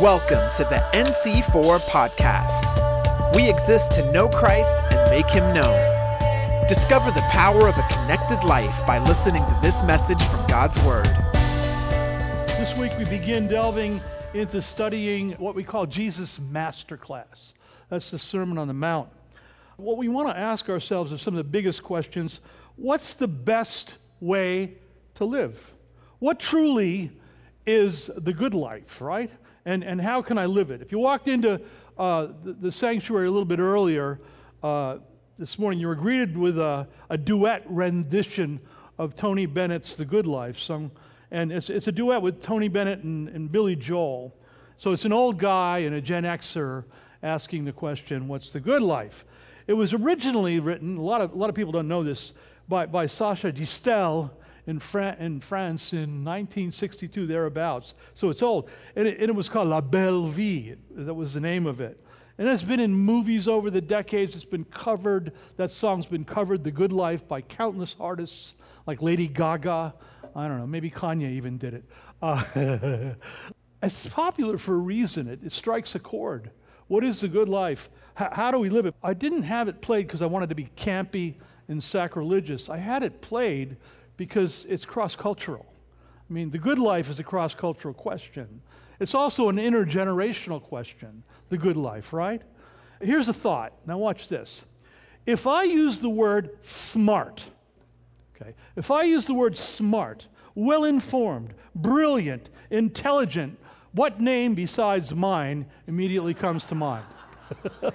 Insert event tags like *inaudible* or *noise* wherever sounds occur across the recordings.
Welcome to the NC4 podcast. We exist to know Christ and make him known. Discover the power of a connected life by listening to this message from God's Word. This week we begin delving into studying what we call Jesus Masterclass. That's the Sermon on the Mount. What we want to ask ourselves are some of the biggest questions. What's the best way to live? What truly is the good life, right? And, and how can I live it? If you walked into uh, the, the, sanctuary a little bit earlier uh, this morning, you were greeted with a, a, duet rendition of Tony Bennett's The Good Life, sung, and it's, it's a duet with Tony Bennett and, and Billy Joel. So it's an old guy and a Gen Xer asking the question, What's the good life? It was originally written, a lot of, a lot of people don't know this, by, by Sacha Distel in, in France in 1962, thereabouts. So it's old. And it, and it was called La Belle Vie. That was the name of it. And it's been in movies over the decades. It's been covered. That song's been covered, The Good Life, by countless artists like Lady Gaga. I don't know, maybe Kanye even did it. Uh, *laughs* it's popular for a reason. It, it, strikes a chord. What is the good life? How do we live it? I didn't have it played because I wanted to be campy and sacrilegious. I had it played because it's cross cultural. I mean, the good life is a cross cultural question. It's also an intergenerational question, the good life, right? Here's a thought. Now, watch this. If I use the word smart, okay, if I use the word smart, well informed, brilliant, intelligent, what name besides mine immediately comes to mind? *laughs*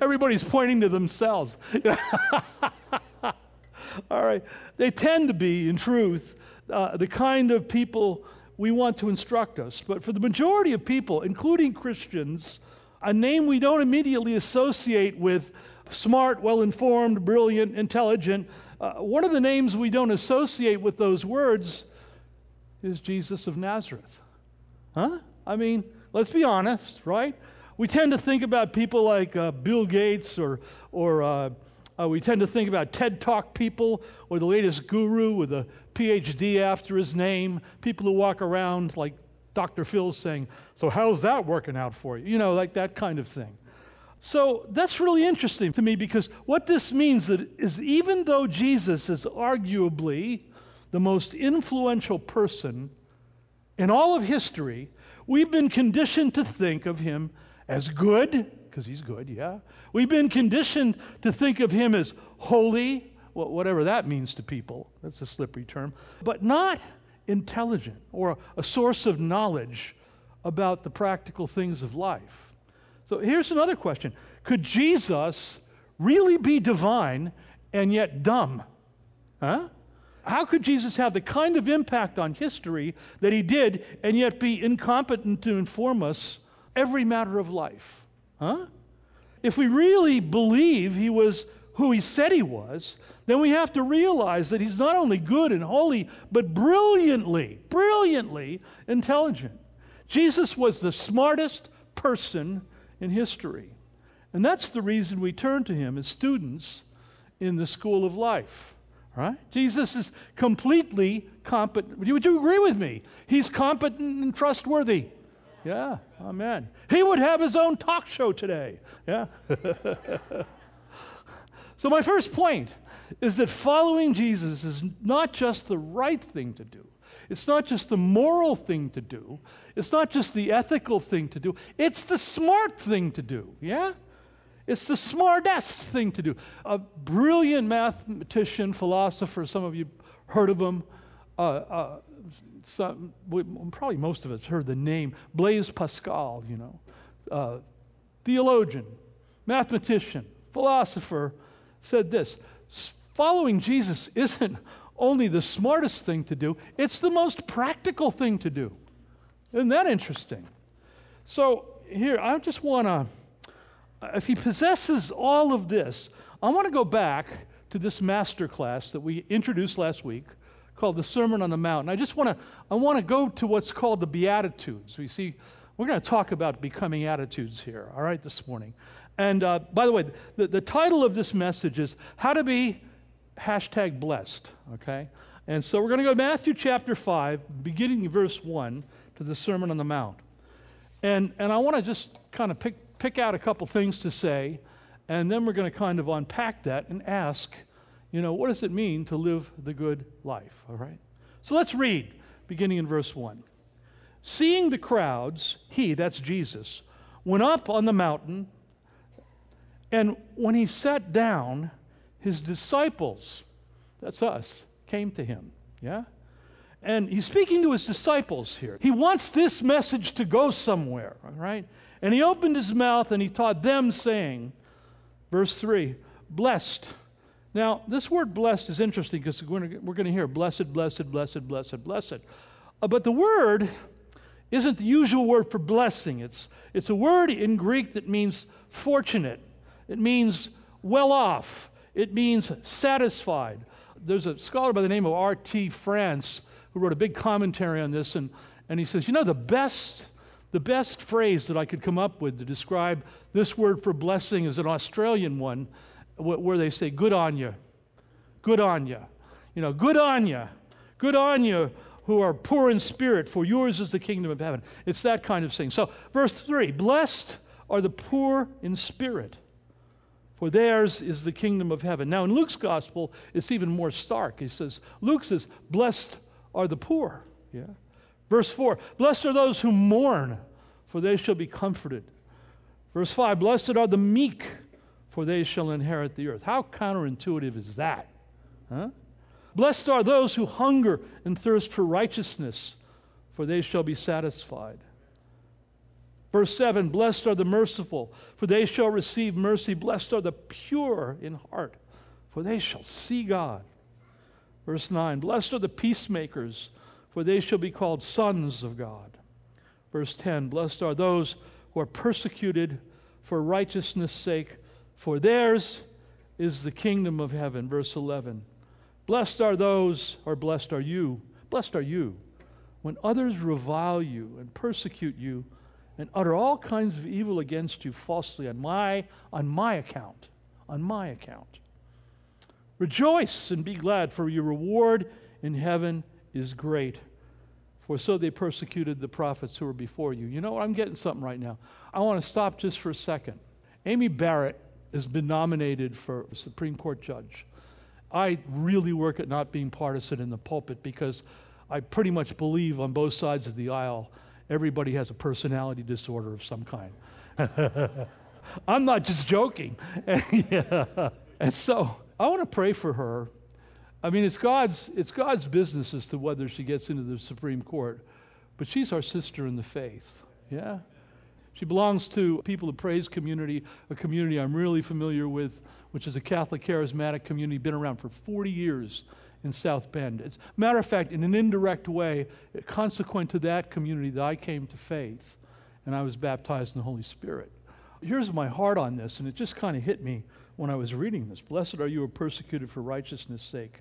Everybody's pointing to themselves. *laughs* All right. They tend to be, in truth, uh, the kind of people we want to instruct us. But for the majority of people, including Christians, a name we don't immediately associate with smart, well informed, brilliant, intelligent, uh, one of the names we don't associate with those words is Jesus of Nazareth. Huh? I mean, let's be honest, right? We tend to think about people like uh, Bill Gates or, or uh, we tend to think about TED Talk people or the latest guru with a PhD after his name, people who walk around like Dr. Phil saying, So, how's that working out for you? You know, like that kind of thing. So, that's really interesting to me because what this means is even though Jesus is arguably the most influential person in all of history, we've been conditioned to think of him as good because he's good, yeah. We've been conditioned to think of him as holy, whatever that means to people. That's a slippery term, but not intelligent or a source of knowledge about the practical things of life. So here's another question Could Jesus really be divine and yet dumb? Huh? How could Jesus have the kind of impact on history that he did and yet be incompetent to inform us every matter of life? Huh? If we really believe he was who he said he was, then we have to realize that he's not only good and holy, but brilliantly, brilliantly intelligent. Jesus was the smartest person in history. And that's the reason we turn to him as students in the school of life. Right? Jesus is completely competent. Would you agree with me? He's competent and trustworthy. Yeah, amen. He would have his own talk show today. Yeah. *laughs* so, my first point is that following Jesus is not just the right thing to do, it's not just the moral thing to do, it's not just the ethical thing to do, it's the smart thing to do. Yeah? It's the smartest thing to do. A brilliant mathematician, philosopher, some of you heard of him, uh, uh, some, probably most of us heard the name Blaise Pascal, you know, uh, theologian, mathematician, philosopher, said this following Jesus *laughs* isn't only the smartest thing to do, it's the most practical thing to do. Isn't that interesting? So, here, I just want to, if he possesses all of this, I want to go back to this master class that we introduced last week called the Sermon on the Mount. And I just want to I want to go to what's called the Beatitudes. We see we're going to talk about becoming attitudes here, all right, this morning. And uh, by the way, the, the title of this message is How to Be Hashtag Blessed, okay? And so we're going to go to Matthew chapter 5, beginning verse 1 to to the Sermon on the Mount. And, and I want to just kind of pick, pick out a couple things to say, and then we're going to kind of unpack that and ask, you know, what does it mean to live the good life? All right? So let's read, beginning in verse 1. Seeing the crowds, he, that's Jesus, went up on the mountain, and when he sat down, his disciples, that's us, came to him. Yeah? And he's speaking to his disciples here. He wants this message to go somewhere, right? And he opened his mouth and he taught them, saying, verse 3, blessed. Now, this word blessed is interesting because we're going to hear blessed, blessed, blessed, blessed, blessed. Uh, but the word isn't the usual word for blessing. It's, it's a word in Greek that means fortunate, it means well off, it means satisfied. There's a scholar by the name of R.T. France who wrote a big commentary on this, and, and he says, You know, the best, the best phrase that I could come up with to describe this word for blessing is an Australian one where they say, Good on you. Good on you. You know, good on you. Good on you who are poor in spirit, for yours is the kingdom of heaven. It's that kind of thing. So, verse 3 Blessed are the poor in spirit, for theirs is the kingdom of heaven. Now, in Luke's gospel, it's even more stark. He says, Luke says, Blessed are the poor. Yeah. Verse 4 Blessed are those who mourn, for they shall be comforted. Verse 5 Blessed are the meek, for they shall inherit the earth. How counterintuitive is that? Huh? Blessed are those who hunger and thirst for righteousness, for they shall be satisfied. Verse 7 Blessed are the merciful, for they shall receive mercy. Blessed are the pure in heart, for they shall see God. Verse 9 Blessed are the peacemakers, for they shall be called sons of God. Verse 10 Blessed are those who are persecuted for righteousness' sake, for theirs is the kingdom of heaven. Verse 11 Blessed are those, or blessed are you, blessed are you, when others revile you and persecute you and utter all kinds of evil against you falsely on my, on my account. On my account. Rejoice and be glad, for your reward in heaven is great. For so they persecuted the prophets who were before you. You know what? I'm getting something right now. I want to stop just for a second. Amy Barrett has been nominated for Supreme Court judge. I really work at not being partisan in the pulpit because I pretty much believe on both sides of the aisle everybody has a personality disorder of some kind. *laughs* I'm not just joking. *laughs* yeah. And so I want to pray for her. I mean, it's God's, it's God's business as to whether she gets into the Supreme Court, but she's our sister in the faith. Yeah? She belongs to People of Praise community, a community I'm really familiar with, which is a Catholic charismatic community, been around for 40 years in South Bend. As a matter of fact, in an indirect way, consequent to that community that I came to faith and I was baptized in the Holy Spirit. Here's my heart on this, and it just kind of hit me when I was reading this. Blessed are you who are persecuted for righteousness' sake,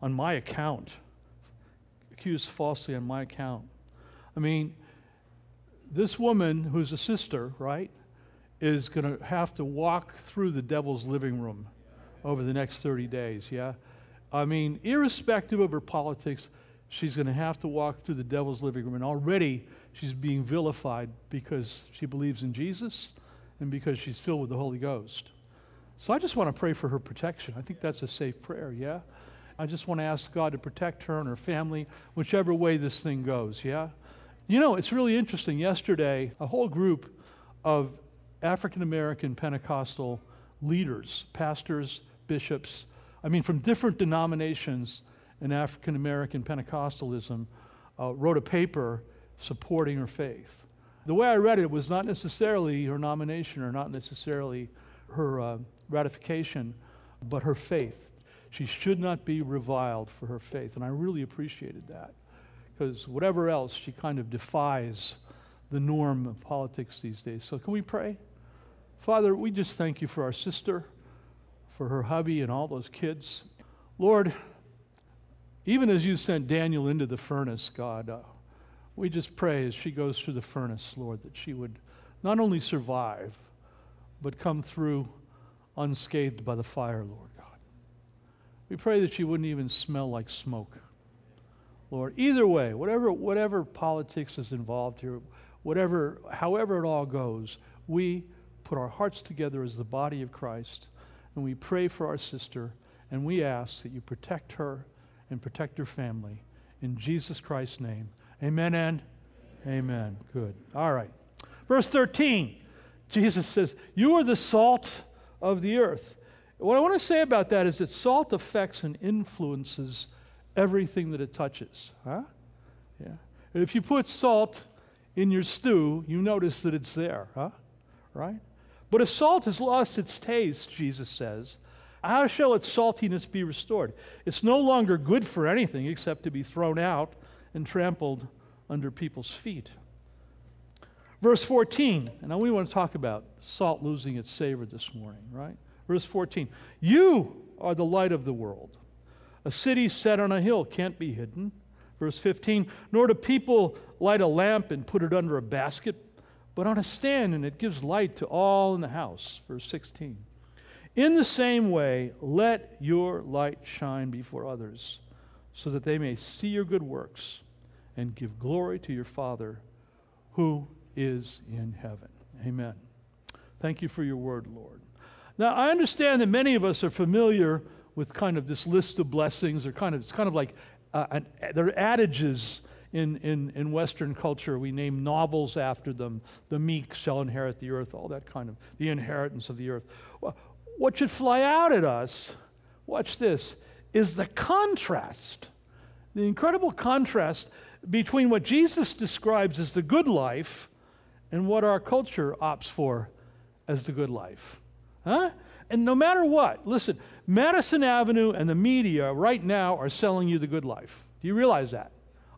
on my account, accused falsely on my account. I mean, this woman who's a sister, right, is going to have to walk through the devil's living room over the next 30 days, yeah? I mean, irrespective of her politics, she's going to have to walk through the devil's living room. And already she's being vilified because she believes in Jesus and because she's filled with the Holy Ghost. So I just want to pray for her protection. I think that's a safe prayer, yeah? I just want to ask God to protect her and her family, whichever way this thing goes, yeah? You know, it's really interesting. Yesterday, a whole group of African American Pentecostal leaders, pastors, bishops, I mean, from different denominations in African American Pentecostalism, uh, wrote a paper supporting her faith. The way I read it was not necessarily her nomination or not necessarily her uh, ratification, but her faith. She should not be reviled for her faith. And I really appreciated that because whatever else, she kind of defies the norm of politics these days. So, can we pray? Father, we just thank you for our sister, for her hubby, and all those kids. Lord, even as you sent Daniel into the furnace, God, uh, we just pray as she goes through the furnace, Lord, that she would not only survive, but come through unscathed by the fire, Lord God. We pray that she wouldn't even smell like smoke. Lord. Either way, whatever, whatever politics is involved here, whatever, however it all goes, we put our hearts together as the body of Christ and we pray for our sister and we ask that you protect her and protect her family. In Jesus Christ's name. Amen and amen. Good. All right. Verse 13, Jesus says, You are the salt of the earth. What I want to say about that is that salt affects and influences everything that it touches. Huh? Yeah. If you put salt in your stew, you notice that it's there, huh? Right? But if salt has lost its taste, Jesus says, how shall its saltiness be restored? It's no longer good for anything except to be thrown out and trampled under people's feet. Verse 14, and now we want to talk about salt losing its savor this morning, right? Verse 14, you are the light of the world. A city set on a hill can't be hidden. Verse 15, nor do people light a lamp and put it under a basket, but on a stand, and it gives light to all in the house. Verse 16. In the same way, let your light shine before others, so that they may see your good works and give glory to your Father who is in heaven. Amen. Thank you for your word, Lord. Now, I understand that many of us are familiar with kind of this list of blessings, or kind of, it's kind of like uh, an, there are adages in, in, in Western culture. We name novels after them. The meek shall inherit the earth, all that kind of, the inheritance of the earth. What should fly out at us, watch this, is the contrast, the incredible contrast between what Jesus describes as the good life and what our culture opts for as the good life. Huh? And no matter what, listen, Madison Avenue and the media right now are selling you the good life. Do you realize that?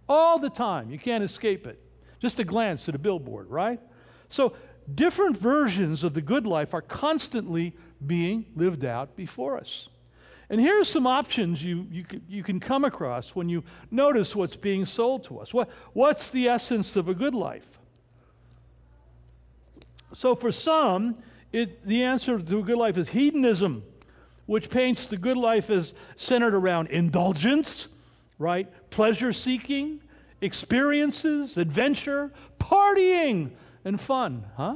All the time. You can't escape it. Just a glance at a billboard, right? So, different versions of the good life are constantly being lived out before us. And here's some options you, you, you can come across when you notice what's being sold to us. What, what's the essence of a good life? So, for some, it, the answer to a good life is hedonism, which paints the good life as centered around indulgence, right? Pleasure seeking, experiences, adventure, partying, and fun, huh?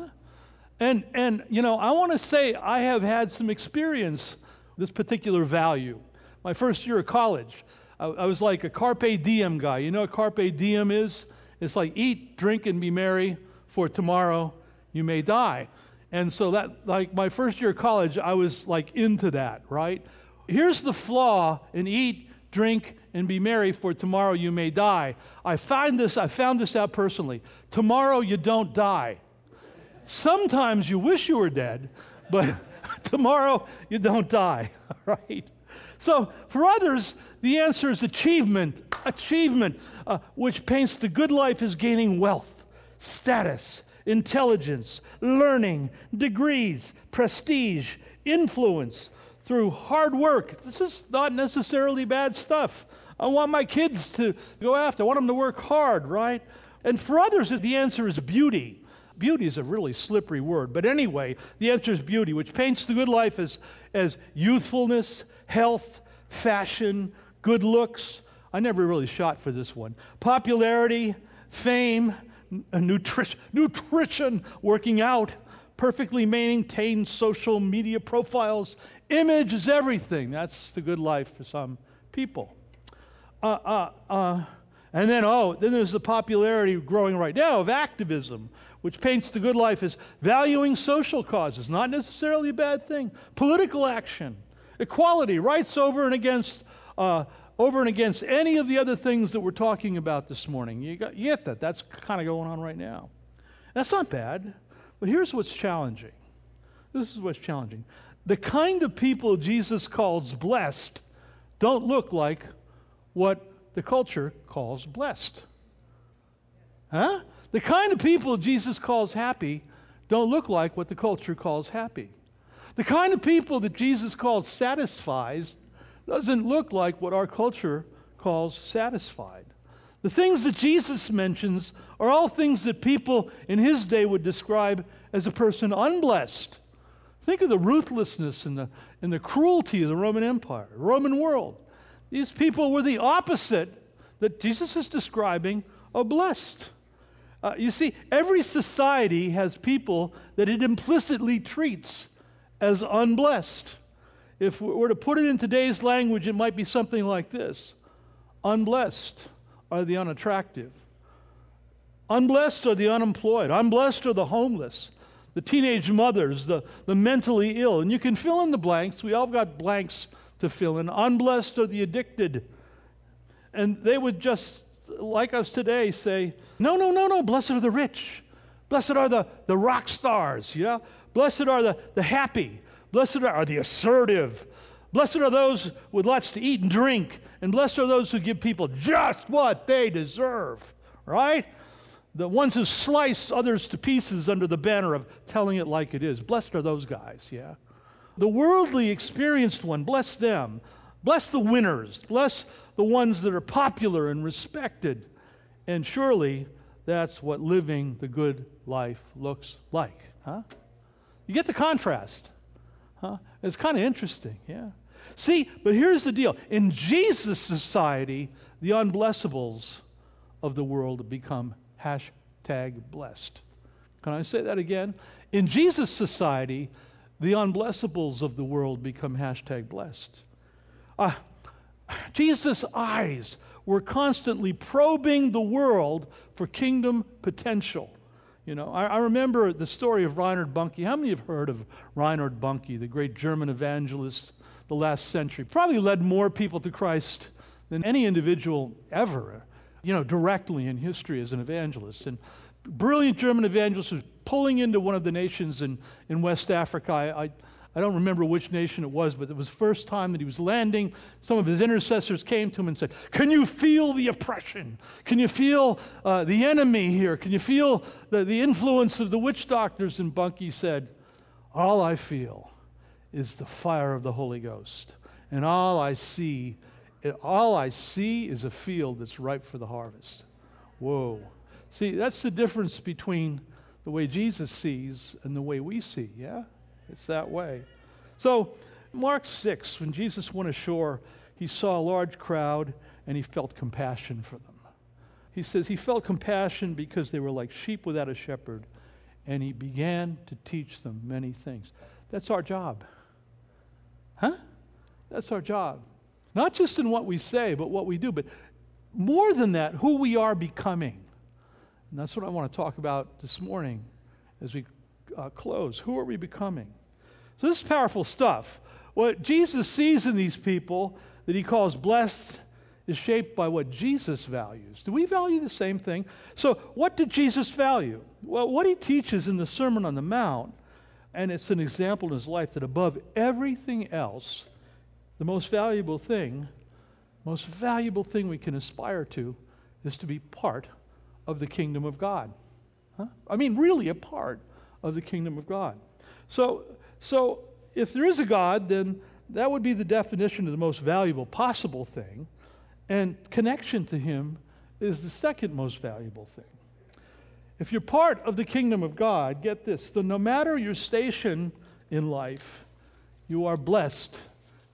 And, and you know, I want to say I have had some experience this particular value. My first year of college, I, I was like a carpe diem guy. You know what carpe diem is? It's like eat, drink, and be merry, for tomorrow you may die. And so that, like my first year of college, I was like into that, right? Here's the flaw in eat, drink, and be merry, for tomorrow you may die. I find this, I found this out personally. Tomorrow you don't die. Sometimes you wish you were dead, but *laughs* tomorrow you don't die, *laughs* right? So for others, the answer is achievement, achievement, uh, which paints the good life as gaining wealth, status, intelligence, learning, degrees, prestige, influence through hard work. This is not necessarily bad stuff. I want my kids to go after, I want them to work hard, right? And for others, the answer is beauty. Beauty is a really slippery word, but anyway, the answer is beauty, which paints the good life as, as youthfulness, health, fashion, good looks. I never really shot for this one. Popularity, fame, nutrition, nutrition, working out, perfectly maintained social media profiles. Image is everything. That's the good life for some people. Uh, uh, uh, and then, oh, then there's the popularity growing right now of activism, which paints the good life as valuing social causes, not necessarily a bad thing. Political action, equality, rights over and against uh, over and against any of the other things that we're talking about this morning. You, got, you get that? That's kind of going on right now. That's not bad, but here's what's challenging. This is what's challenging. The kind of people Jesus calls blessed don't look like what the culture calls blessed. Huh? The kind of people Jesus calls happy don't look like what the culture calls happy. The kind of people that Jesus calls satisfies doesn't look like what our culture calls satisfied. The things that Jesus mentions are all things that people in his day would describe as a person unblessed. Think of the ruthlessness and the, and the cruelty of the Roman Empire, Roman world. These people were the opposite that Jesus is describing are blessed. Uh, you see, every society has people that it implicitly treats as unblessed. If we were to put it in today's language, it might be something like this Unblessed are the unattractive, unblessed are the unemployed, unblessed are the homeless, the teenage mothers, the, the mentally ill. And you can fill in the blanks. We all got blanks to fill in. Unblessed are the addicted. And they would just, like us today, say, No, no, no, no, blessed are the rich. Blessed are the, the rock stars, yeah? Blessed are the, the happy. Blessed are the assertive. Blessed are those with lots to eat and drink. And blessed are those who give people just what they deserve, right? The ones who slice others to pieces under the banner of telling it like it is. Blessed are those guys, yeah? The worldly experienced one, bless them. Bless the winners. Bless the ones that are popular and respected. And surely that's what living the good life looks like, huh? You get the contrast, huh? It's kind of interesting, yeah. See, but here's the deal. In Jesus' society, the unblessables of the world become hashtag blessed. Can I say that again? In Jesus' society, the unblessables of the world become hashtag blessed. Uh, Jesus' eyes were constantly probing the world for kingdom potential. You know, I, I, remember the story of Reinhard Bonnke. How many have heard of Reinhard Bonnke, the great German evangelist the last century? Probably led more people to Christ than any individual ever, you know, directly in history as an evangelist. And brilliant German evangelist was pulling into one of the nations in, in West Africa. I, I I don't remember which nation it was, but it was the first time that he was landing. Some of his intercessors came to him and said, Can you feel the oppression? Can you feel uh, the enemy here? Can you feel the, the influence of the witch doctors? And Bonnke said, All I feel is the fire of the Holy Ghost. And all I see, all I see is a field that's ripe for the harvest. Whoa. See, that's the difference between the way Jesus sees and the way we see, yeah? It's that way. So, Mark 6, when Jesus went ashore, he saw a large crowd and he felt compassion for them. He says he felt compassion because they were like sheep without a shepherd, and he began to teach them many things. That's our job. Huh? That's our job. Not just in what we say, but what we do, but more than that, who we are becoming. And that's what I want to talk about this morning as we uh, close. Who are we becoming? So, this is powerful stuff. What Jesus sees in these people that he calls blessed is shaped by what Jesus values. Do we value the same thing? So, what did Jesus value? Well, what he teaches in the Sermon on the Mount, and it's an example in his life that above everything else, the most valuable thing, most valuable thing we can aspire to is to be part of the kingdom of God. Huh? I mean, really a part of the kingdom of God. So, so if there is a God, then that would be the definition of the most valuable possible thing. And connection to Him is the second most valuable thing. If you're part of the kingdom of God, get this so no matter your station in life, you are blessed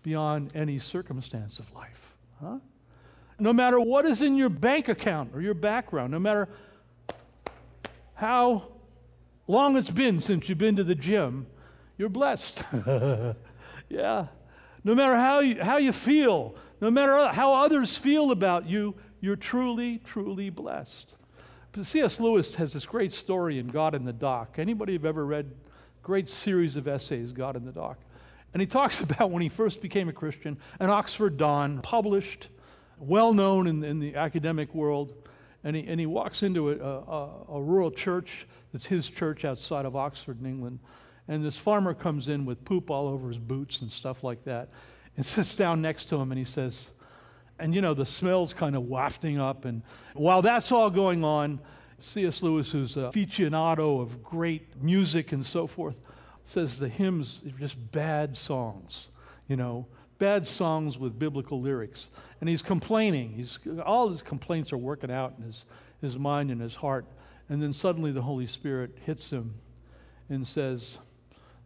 beyond any circumstance of life. Huh? No matter what is in your bank account or your background, no matter how long it's been since you've been to the gym, you're blessed. *laughs* yeah. No matter how you, how you feel, no matter how others feel about you, you're truly, truly blessed. C.S. Lewis has this great story in God in the Dock. Anybody have ever read great series of essays, God in the Dock? And he talks *laughs* about when he first became a Christian, an Oxford Don, published, well known in, in the academic world. And he, and he walks into a, a, a, rural church that's his church outside of Oxford in England. And this farmer comes in with poop all over his boots and stuff like that and *laughs* sits down next to him and he says, and you know, the smell's kind of wafting up. And while that's all going on, C.S. Lewis, who's a aficionado of great music and so forth, says the hymns are just bad songs, you know, bad songs with biblical lyrics. And he's complaining. He's, all his complaints are working out in his, his mind and his heart. And then suddenly the Holy Spirit hits him and says,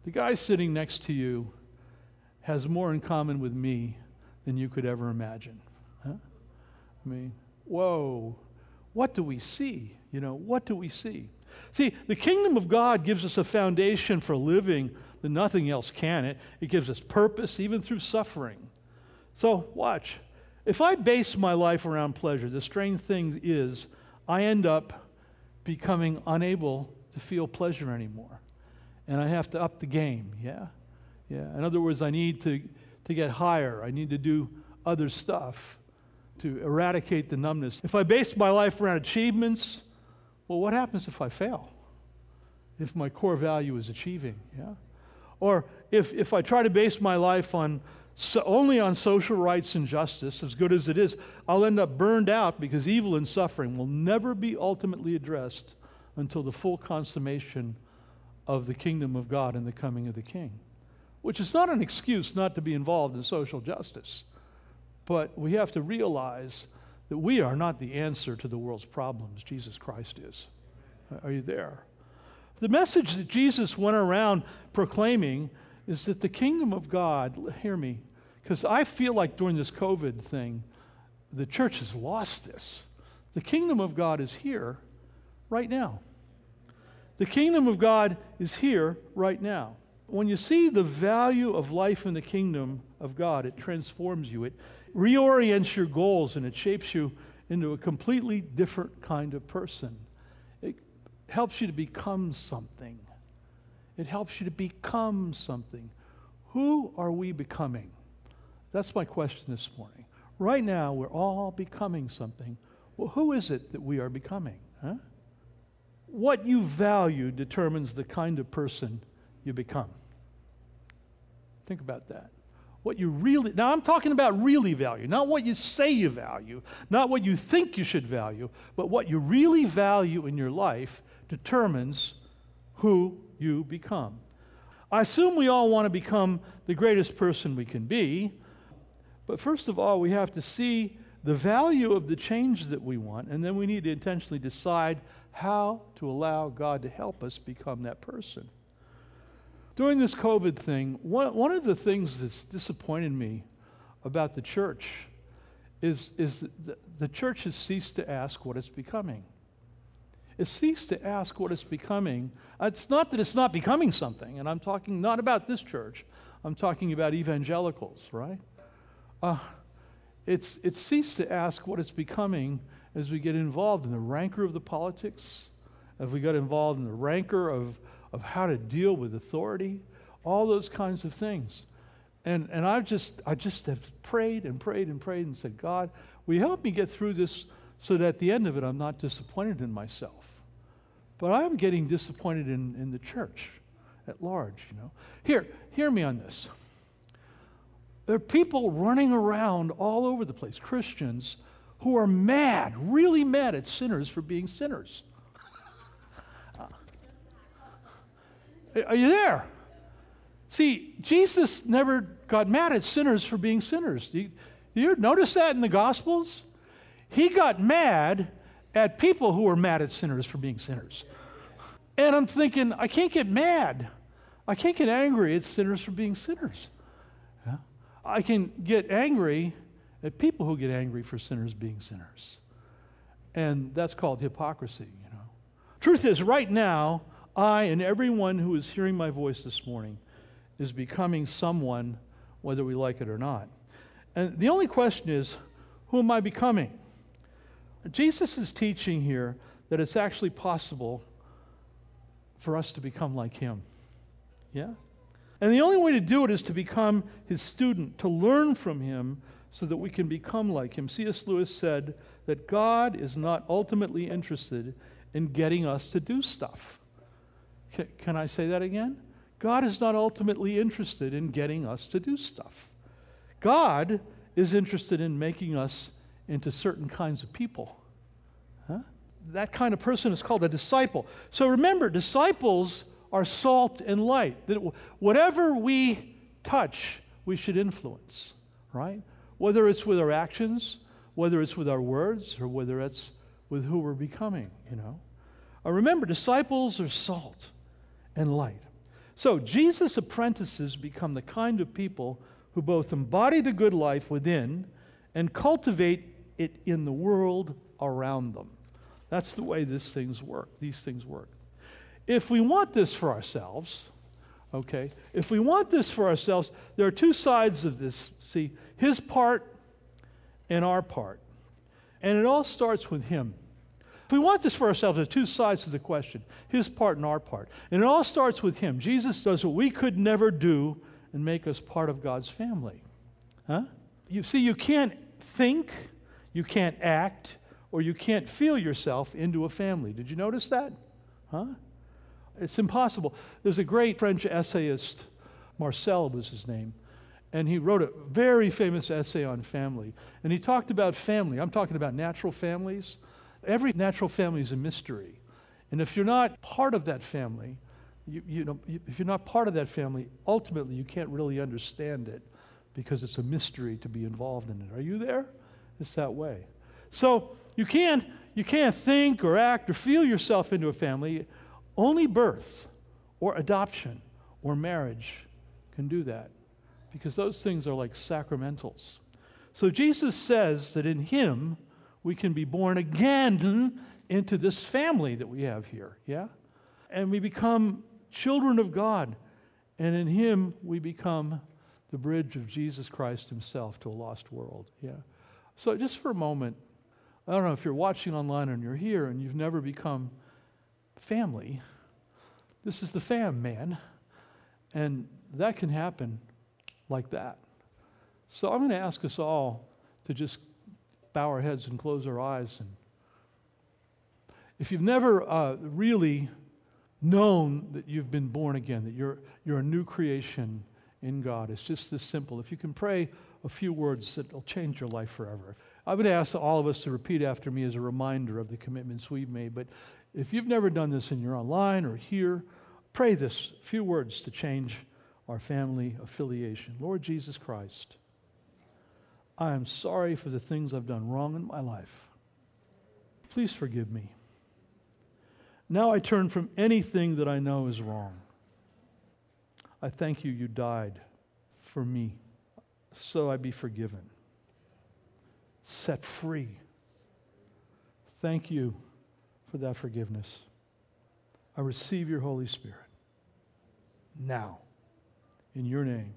The guy sitting next to you has more in common with me than you could ever imagine. Huh? I mean, whoa, what do we see? You know, what do we see? See, the kingdom of God gives us a foundation for living that nothing else can. It, it gives us purpose even through suffering. So, watch. If I base my life around pleasure, the strange thing is I end up becoming unable to feel pleasure anymore. And I have to up the game, yeah? Yeah. In other words, I need to, to get higher. I need to do other stuff to eradicate the numbness. If I base my life around achievements, well, what happens if I fail? If my core value is achieving, yeah? Or if, if I try to base my life on so only on social rights and justice, as good as it is, I'll end up burned out because evil and suffering will never be ultimately addressed until the full consummation of the kingdom of God and the coming of the King. Which is not an excuse not to be involved in social justice, but we have to realize that we are not the answer to the world's problems. Jesus Christ is. Are you there? The message that Jesus went around proclaiming is that the kingdom of God, hear me, because I feel like during this COVID thing, the church has lost this. The kingdom of God is here right now. The kingdom of God is here right now. When you see the value of life in the kingdom of God, it transforms you. It reorients your goals and it shapes you into a completely different kind of person. It helps you to become something. It helps you to become something. Who are we becoming? That's my question this morning. Right now, we're all becoming something. Well, who is it that we are becoming? Huh? What you value determines the kind of person you become. Think about that. What you really, now I'm talking about really value, not what you say you value, not what you think you should value, but what you really value in your life determines who you become. I assume we all want to become the greatest person we can be, but first of all, we have to see the value of the change that we want, and then we need to intentionally decide how to allow God to help us become that person. During this COVID thing, one, one of the things that's disappointed me about the church is, is the, the church has ceased to ask what it's becoming It ceased to ask what it's becoming. It's not that it's not becoming something, and I'm talking not about this church, I'm talking about evangelicals, right? Uh, it's, it's cease to ask what it's becoming as we get involved in the rancor of the politics, as we get involved in the rancor of, of how to deal with authority, all those kinds of things. And, and I've just, I just have prayed and prayed and prayed and said, God, will you help me get through this so that at the end of it, I'm not disappointed in myself. But I'm getting disappointed in, in the church at large, you know. Here, hear me on this. There are people running around all over the place, Christians, who are mad, really mad at sinners for being sinners. Are you there? See, Jesus never got mad at sinners for being sinners. You, you notice that in the Gospels? He got mad at people who were mad at sinners for being sinners. And I'm thinking, I can't get mad. I can't get angry at sinners for being sinners. Yeah? I can get angry at people who get angry for sinners being sinners. And that's called hypocrisy, you know. Truth is, right now, I and everyone who is hearing my voice this morning is becoming someone, whether we like it or not. And the only question is, who am I becoming? Jesus is teaching here that it's actually possible for us to become like him. Yeah? And the only way to do it is to become his student, to learn from him so that we can become like him. C.S. Lewis said that God is not ultimately interested in getting us to do stuff. Can, can I say that again? God is not ultimately interested in getting us to do stuff. God is interested in making us into certain kinds of people. Huh? That kind of person is called a disciple. So remember, disciples are salt and light. That whatever we touch, we should influence, right? Whether it's with our actions, whether it's with our words, or whether it's with who we're becoming, you know. Uh, remember, disciples are salt and light. So Jesus' apprentices become the kind of people who both embody the good life within and cultivate it in the world around them. That's the way these things work. These things work. If we want this for ourselves, okay, if we want this for ourselves, there are two sides of this. See, his part and our part. And it all starts with him. If we want this for ourselves, there's two sides to the question his part and our part. And it all starts with him. Jesus does what we could never do and make us part of God's family. Huh? You see, you can't think, you can't act, or you can't feel yourself into a family. Did you notice that? Huh? It's impossible. There's a great French essayist, Marcel was his name, and he wrote a very famous essay on family. And he talked about family. I'm talking about natural families. Every natural family is a mystery. And if you're not part of that family, you, you know, if you're not part of that family, ultimately you can't really understand it because it's a mystery to be involved in it. Are you there? It's that way. So you can't, you can't think or act or feel yourself into a family. Only birth or adoption or marriage can do that because those things are like sacramentals. So Jesus says that in Him we can be born again into this family that we have here, yeah? And we become children of God. And in Him we become the bridge of Jesus Christ Himself to a lost world, yeah? So just for a moment, I don't know if you're watching online and you're here and you've never become family. This is the fam, man. And that can happen like that. So I'm going to ask us all to just bow our heads and close our eyes. And if you've never uh, really known that you've been born again, that you're, you're a new creation in God, it's just this simple. If you can pray a few words will change your life forever. I would ask all of us to repeat after me as a reminder of the commitments we've made. But if you've never done this and you're online or here, pray this few words to change our family affiliation. Lord Jesus Christ, I am sorry for the things I've done wrong in my life. Please forgive me. Now I turn from anything that I know is wrong. I thank you, you died for me, so I be forgiven, set free. Thank you for that forgiveness. I receive your Holy Spirit now in your name.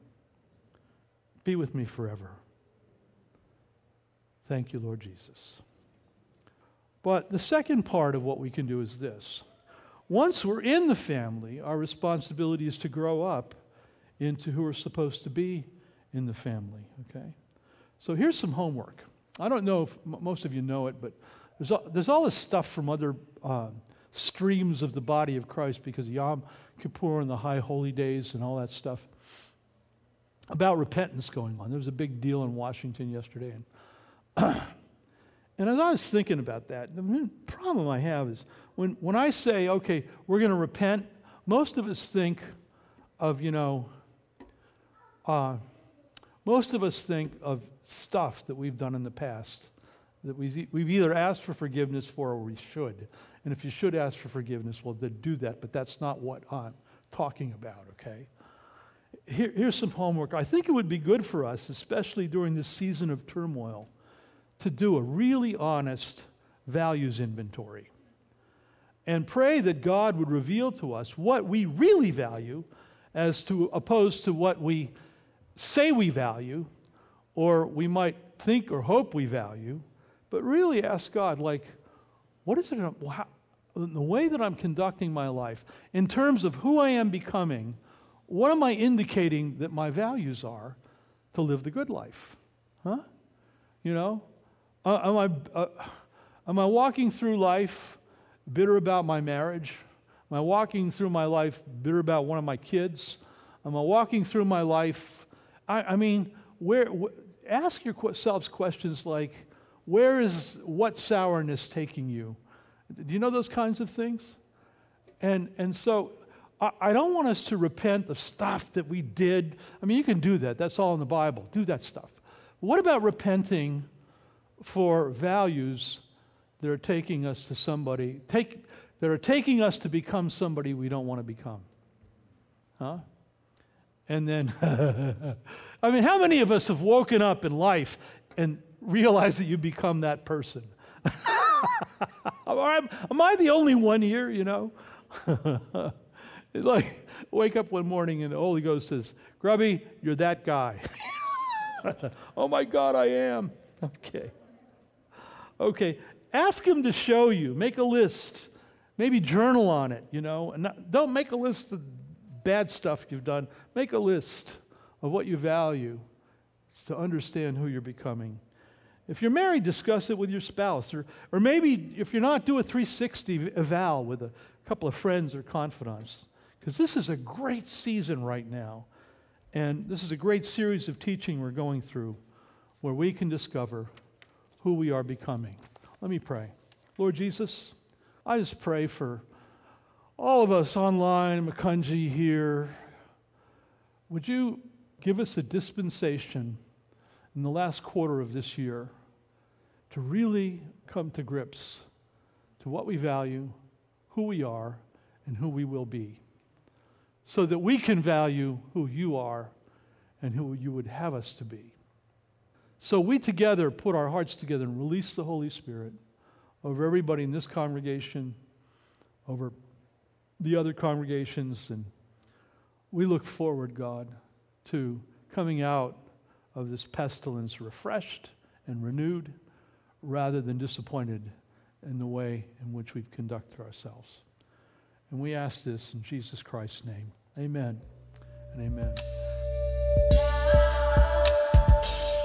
Be with me forever. Thank you, Lord Jesus. But the second part of what we can do is this. Once we're in the family, our responsibility is to grow up into who we're supposed to be in the family, okay? So here's some homework. I don't know if m- most of you know it, but there's all, there's all this stuff from other uh, streams of the body of Christ because Yom Kippur and the High Holy Days and all that stuff about repentance going on. There was a big deal in Washington yesterday. And, *clears throat* and as I was thinking about that, the problem I have is when, when I say, okay, we're going to repent, most of us think of, you know, uh, most of us think of stuff that we've done in the past that we've, we've either asked for forgiveness for or we should. And if you should ask for forgiveness, well, then do that, but that's not what I'm talking about, okay? Here, here's some homework. I think it would be good for us, especially during this season of turmoil, to do a really honest values inventory and pray that God would reveal to us what we really value as to opposed to what we say we value or we might think or hope we value but really ask God like what is it how, the way that I'm conducting my life in terms of who I am becoming what am I indicating that my values are to live the good life? Huh? You know? Uh, am, I, uh, am I walking through life bitter about my marriage? Am I walking through my life bitter about one of my kids? Am I walking through my life? I, I mean, where, wh- ask yourselves questions like, where is what sourness taking you? Do you know those kinds of things? And, and so I don't want us to repent of stuff that we did. I mean, you can do that. That's all in the Bible. Do that stuff. What about repenting for values that are taking us to somebody, take, that are taking us to become somebody we don't want to become? Huh? And then, *laughs* I mean, how many of us have woken up in life and realized that you become that person. *laughs* am, I the only one here, you know? *laughs* like, wake up one morning and the Holy Ghost says, Grubby, you're that guy. oh my God, I am. Okay. Okay. Ask him to show you. Make a list. Maybe journal on it, you know. And not, don't make a list of bad stuff you've done. Make a list of what you value to understand who you're becoming. If you're married, discuss it with your spouse. Or, or maybe if you're not, do a 360 eval with a couple of friends or confidants. Because this is a great season right now. And this is a great series of teaching we're going through where we can discover who we are becoming. Let me pray. Lord Jesus, I just pray for all of us online, Makunji here. Would you give us a dispensation in the last quarter of this year to really come to grips to what we value, who we are, and who we will be, so that we can value who you are and who you would have us to be. So we together put our hearts together and release the Holy Spirit over everybody in this congregation, over the other congregations, and we look forward, God, to coming out of this pestilence refreshed and renewed rather than disappointed in the way in which we've conducted ourselves. And we ask this in Jesus Christ's name. Amen and amen.